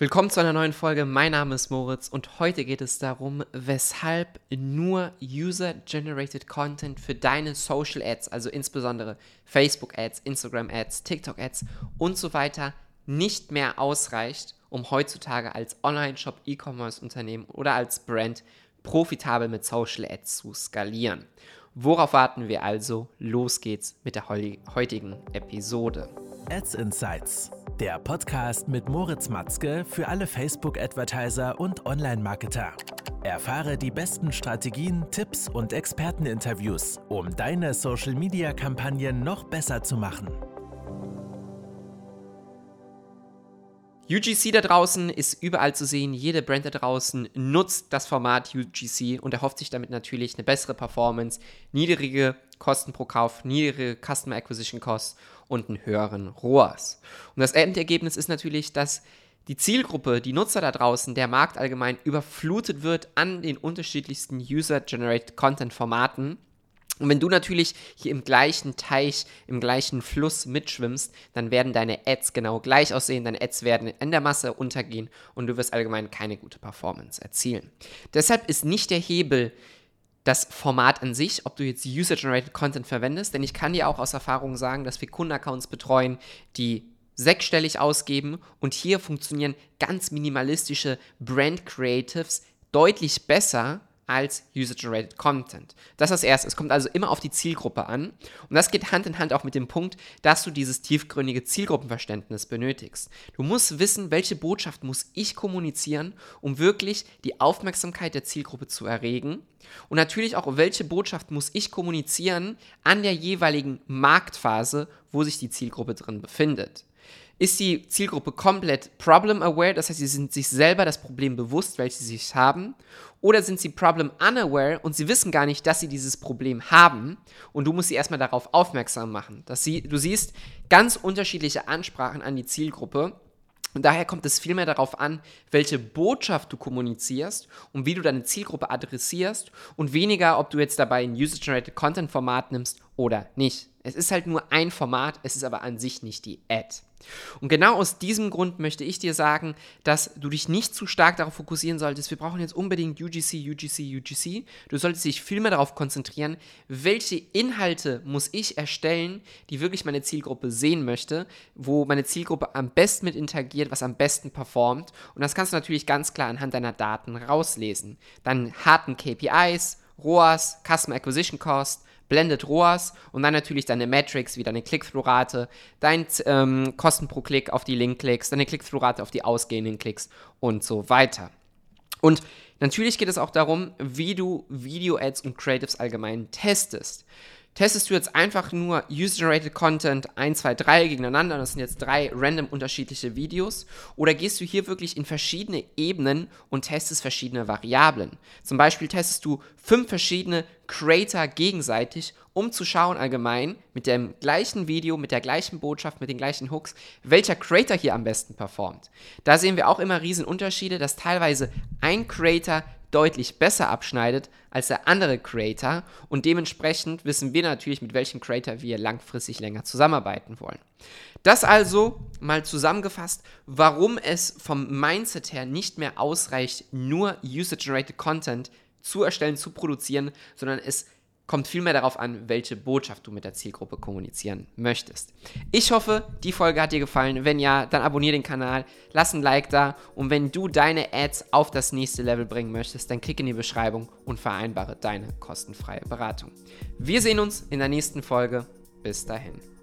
Willkommen zu einer neuen Folge. Mein Name ist Moritz und heute geht es darum, weshalb nur User-Generated Content für deine Social Ads, also insbesondere Facebook Ads, Instagram Ads, TikTok Ads und so weiter, nicht mehr ausreicht, um heutzutage als Online-Shop, E-Commerce-Unternehmen oder als Brand profitabel mit Social Ads zu skalieren. Worauf warten wir also? Los geht's mit der heutigen Episode. Ads Insights der Podcast mit Moritz Matzke für alle Facebook-Advertiser und Online-Marketer. Erfahre die besten Strategien, Tipps und Experteninterviews, um deine Social-Media-Kampagnen noch besser zu machen. UGC da draußen ist überall zu sehen. Jede Brand da draußen nutzt das Format UGC und erhofft sich damit natürlich eine bessere Performance, niedrige Kosten pro Kauf, niedrige Customer Acquisition Costs und einen höheren ROAS. Und das Endergebnis ist natürlich, dass die Zielgruppe, die Nutzer da draußen, der Markt allgemein überflutet wird an den unterschiedlichsten User-Generated Content-Formaten. Und wenn du natürlich hier im gleichen Teich, im gleichen Fluss mitschwimmst, dann werden deine Ads genau gleich aussehen, deine Ads werden in der Masse untergehen und du wirst allgemein keine gute Performance erzielen. Deshalb ist nicht der Hebel das Format an sich, ob du jetzt User-Generated Content verwendest, denn ich kann dir auch aus Erfahrung sagen, dass wir Kundenaccounts betreuen, die sechsstellig ausgeben und hier funktionieren ganz minimalistische Brand Creatives deutlich besser als User-Generated Content. Das ist das Erste. Es kommt also immer auf die Zielgruppe an. Und das geht Hand in Hand auch mit dem Punkt, dass du dieses tiefgründige Zielgruppenverständnis benötigst. Du musst wissen, welche Botschaft muss ich kommunizieren, um wirklich die Aufmerksamkeit der Zielgruppe zu erregen. Und natürlich auch, welche Botschaft muss ich kommunizieren an der jeweiligen Marktphase, wo sich die Zielgruppe drin befindet. Ist die Zielgruppe komplett problem-aware, das heißt, sie sind sich selber das Problem bewusst, welches sie haben? Oder sind sie problem-unaware und sie wissen gar nicht, dass sie dieses Problem haben und du musst sie erstmal darauf aufmerksam machen? Dass sie, du siehst ganz unterschiedliche Ansprachen an die Zielgruppe und daher kommt es vielmehr darauf an, welche Botschaft du kommunizierst und wie du deine Zielgruppe adressierst und weniger, ob du jetzt dabei ein User-Generated Content-Format nimmst oder nicht. Es ist halt nur ein Format, es ist aber an sich nicht die Ad. Und genau aus diesem Grund möchte ich dir sagen, dass du dich nicht zu stark darauf fokussieren solltest, wir brauchen jetzt unbedingt UGC, UGC, UGC. Du solltest dich vielmehr darauf konzentrieren, welche Inhalte muss ich erstellen, die wirklich meine Zielgruppe sehen möchte, wo meine Zielgruppe am besten mit interagiert, was am besten performt. Und das kannst du natürlich ganz klar anhand deiner Daten rauslesen. Dann harten KPIs, ROAS, Customer Acquisition Cost, Blended ROAS und dann natürlich deine Metrics wie deine Click-Through-Rate, dein ähm, Kosten pro Klick auf die Link-Klicks, deine Click-Through-Rate auf die ausgehenden Klicks und so weiter. Und natürlich geht es auch darum, wie du Video-Ads und Creatives allgemein testest. Testest du jetzt einfach nur User-Generated Content 1, 2, 3 gegeneinander, das sind jetzt drei random unterschiedliche Videos, oder gehst du hier wirklich in verschiedene Ebenen und testest verschiedene Variablen? Zum Beispiel testest du fünf verschiedene Creator gegenseitig, um zu schauen allgemein mit dem gleichen Video, mit der gleichen Botschaft, mit den gleichen Hooks, welcher Creator hier am besten performt. Da sehen wir auch immer riesen Unterschiede, dass teilweise ein Creator deutlich besser abschneidet als der andere Creator und dementsprechend wissen wir natürlich, mit welchem Creator wir langfristig länger zusammenarbeiten wollen. Das also mal zusammengefasst, warum es vom Mindset her nicht mehr ausreicht, nur User-Generated Content zu erstellen, zu produzieren, sondern es kommt vielmehr darauf an, welche Botschaft du mit der Zielgruppe kommunizieren möchtest. Ich hoffe, die Folge hat dir gefallen. Wenn ja, dann abonniere den Kanal, lass ein Like da und wenn du deine Ads auf das nächste Level bringen möchtest, dann klick in die Beschreibung und vereinbare deine kostenfreie Beratung. Wir sehen uns in der nächsten Folge. Bis dahin.